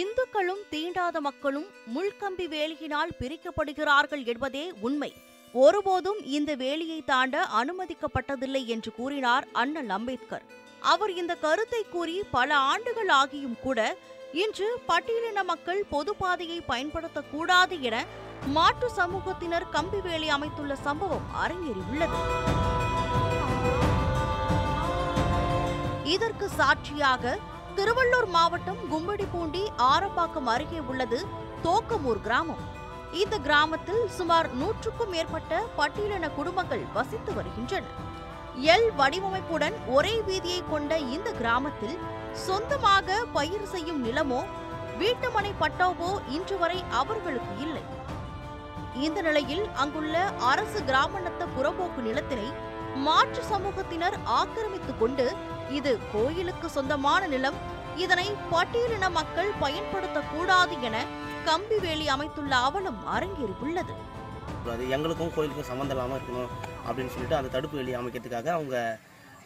இந்துக்களும் தீண்டாத மக்களும் முள்கம்பி வேலியினால் பிரிக்கப்படுகிறார்கள் என்பதே உண்மை. ஒருபோதும் இந்த வேலியை தாண்ட அனுமதிக்கப்பட்டதில்லை என்று கூறினார் அண்ணல் அம்பேத்கர். அவர் இந்த கருத்தை கூறி பல ஆண்டுகள் ஆகியும் கூட இன்று பட்டியலின மக்கள் பொது பாதையை பயன்படுத்தக்கூடாது என மாற்று சமூகத்தினர் கம்பி வேலி அமைத்துள்ள சம்பவம் அரங்கேறியுள்ளது. இதற்கு சாட்சியாக திருவள்ளூர் மாவட்டம் கும்படிப்பூண்டி ஆரப்பாக்கம் அருகே உள்ளது தோக்கமூர் கிராமம். இந்த கிராமத்தில் சுமார் நூற்றுக்கும் மேற்பட்ட பட்டியலின குடும்பங்கள் வசித்து வருகின்றன. எல் வடிவமைப்புடன் ஒரே வீதியை கொண்ட இந்த கிராமத்தில் சொந்தமாக பயிர் செய்யும் நிலமோ வீட்டுமனை பட்டாவோ இன்று வரை அவர்களுக்கு இல்லை. இந்த நிலையில் அங்குள்ள அரசு கிராமநத்த புறம்போக்கு நிலத்தினை மாற்று சமூகத்தினர் ஆக்கிரமித்துக் கொண்டு இது கோயிலுக்கு சொந்தமான நிலம். இதனை பட்டியலின மக்கள் பயன்படுத்தக்கூடாது என கம்பி வேலி அமைத்துள்ள அவலம் அரங்கேறியுள்ளது. அது எங்களுக்கும் கோயிலுக்கும் சம்மந்தம் இல்லாமல் இருக்கணும் அப்படின்னு சொல்லிட்டு அந்த தடுப்பு வேலி அமைக்கிறதுக்காக அவங்க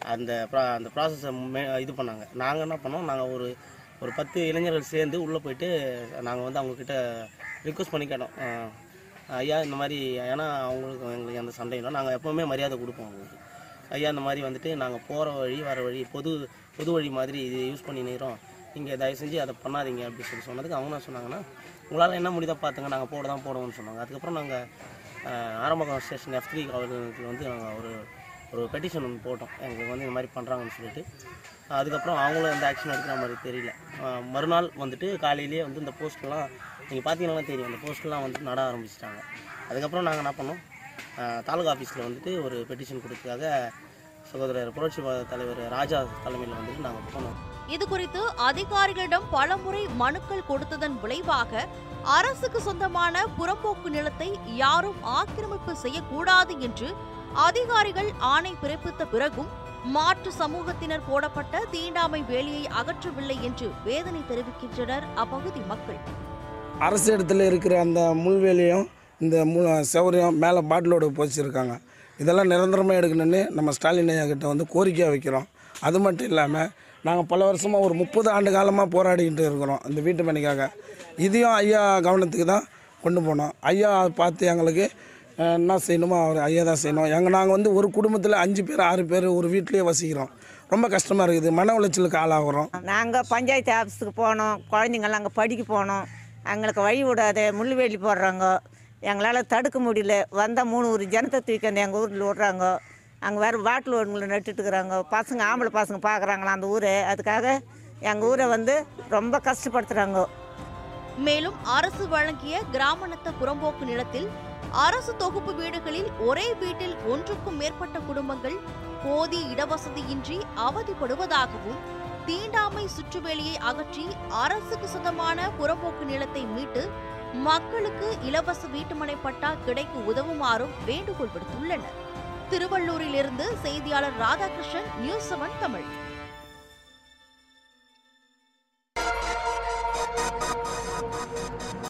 அந்த ப்ரா- அந்த ப்ராசஸை இது பண்ணாங்க. நாங்கள் என்ன பண்ணோம்? நாங்கள் ஒரு ஒரு பத்து இளைஞர்கள் சேர்ந்து உள்ளே போயிட்டு நாங்கள் வந்து அவங்கக்கிட்ட ரிக்வஸ்ட் பண்ணி கேட்டோம். ஐயா இந்த மாதிரி ஏன்னா அவங்களுக்கு எங்களுக்கு அந்த சண்டையில் நாங்கள் எப்போவுமே மரியாதை கொடுப்போம் அவங்களுக்கு. ஐயா இந்த மாதிரி வந்துட்டு நாங்கள் போகிற வழி வர வழி பொது பொது வழி மாதிரி இது யூஸ் பண்ணி நீங்கள் தயவு செஞ்சு அதை பண்ணாதீங்க அப்படின்னு சொல்லி சொன்னதுக்கு அவங்க என்ன சொன்னாங்கன்னா உங்களால் என்ன முடியுதோ பார்த்துங்க நாங்கள் போட தான் போடுவோம்னு சொன்னாங்க. அதுக்கப்புறம் நாங்கள் ஆரம்ப ஸ்டேஷன் எஃப் த்ரீ காவலத்தில் வந்து நாங்கள் ஒரு ஒரு பெட்டிஷன் ஒன்று போட்டோம். எங்களுக்கு வந்து இந்த மாதிரி பண்ணுறாங்கன்னு சொல்லிட்டு. அதுக்கப்புறம் அவங்களும் எந்த ஆக்ஷன் எடுக்கிற மாதிரி தெரியல. மறுநாள் வந்துட்டு காலையிலேயே வந்து இந்த போஸ்ட்லாம் நீங்கள் பார்த்தீங்கன்னா தெரியும் அந்த போஸ்ட்லாம் வந்து நட ஆரம்பிச்சிட்டாங்க. அதுக்கப்புறம் நாங்கள் என்ன பண்ணோம் தாலுகா ஆஃபீஸில் வந்துட்டு ஒரு பெட்டிஷன் கொடுத்ததாக சகோதரர் புரட்சி தலைவர் ராஜா தலைமையில் வந்துட்டு நாங்கள் போனோம். இது குறித்து அதிகாரிகளிடம் பலமுறை மனுக்கள் கொடுத்ததன் விளைவாக அரசுக்கு சொந்தமான புறம்போக்கு நிலத்தை யாரும் ஆக்கிரமிப்பு செய்யக்கூடாது என்று அதிகாரிகள் ஆணை பிறப்பித்த பிறகும் மாற்று சமூகத்தினர் போடப்பட்ட தீண்டாமை வேலியை அகற்றவில்லை என்று வேதனை தெரிவிக்கின்றனர் அப்பகுதி மக்கள். அரசு இடத்துல இருக்கிற அந்த முள்வேலியும் இந்த மு செவரையும் மேலே பாட்டிலோட போச்சிருக்காங்க. இதெல்லாம் நிரந்தரமாக எடுக்கணும்னு நம்ம ஸ்டாலின் ஐயா கிட்ட வந்து கோரிக்கையாக வைக்கிறோம். அது மட்டும் இல்லாமல் நாங்கள் பல வருஷமாக ஒரு முப்பது ஆண்டு காலமாக போராடிக்கிட்டு இருக்கிறோம் இந்த வீட்டு பணிக்காக இதையும் ஐயா கவனத்துக்கு தான் கொண்டு போனோம். ஐயா பார்த்து எங்களுக்கு என்ன செய்யணுமோ அவர் ஐயா தான் செய்யணும். எங்கள் நாங்கள் வந்து ஒரு குடும்பத்தில் அஞ்சு பேர் ஆறு பேர் ஒரு வீட்லேயே வசிக்கிறோம். ரொம்ப கஷ்டமாக இருக்குது. மன உளைச்சலுக்கு ஆளாகிறோம். நாங்கள் பஞ்சாயத்து ஆஃபீஸுக்கு போனோம். குழந்தைங்கள்லாம் அங்கே படிக்க போனோம். எங்களுக்கு வழி விடாத முள்ளுவேலி போடுறாங்க. எங்களால் தடுக்க முடியல. வந்தால் மூணு ஒரு ஜனத்தை தூக்கி வந்து எங்கள் ஊரில் விட்றாங்க. அங்கே வேறு வாட்டில் ஒன்றுங்களை நட்டுட்டு இருக்கிறாங்க பசங்க ஆம்பளை பசங்க பார்க்குறாங்களா அந்த ஊரை. அதுக்காக எங்கள் ஊரை வந்து ரொம்ப கஷ்டப்படுத்துகிறாங்க மேலும் அரசு வழங்கிய கிராமணத்த புறம்போக்கு நிலத்தில் அரசு தொகுப்பு வீடுகளில் ஒரே வீட்டில் ஒன்றுக்கும் மேற்பட்ட குடும்பங்கள் போதிய இடவசதியின்றி அவதிப்படுவதாகவும் தீண்டாமை சுற்றுவேலியை அகற்றி அரசுக்கு சொந்தமான புறம்போக்கு நிலத்தை மீட்டு மக்களுக்கு இலவச வீட்டுமனை பட்டா கிடைக்க உதவுமாறும் வேண்டுகோள் விடுத்துள்ளனர். திருவள்ளூரிலிருந்து செய்தியாளர் ராதாகிருஷ்ணன் நியூஸ் செவன் தமிழ்.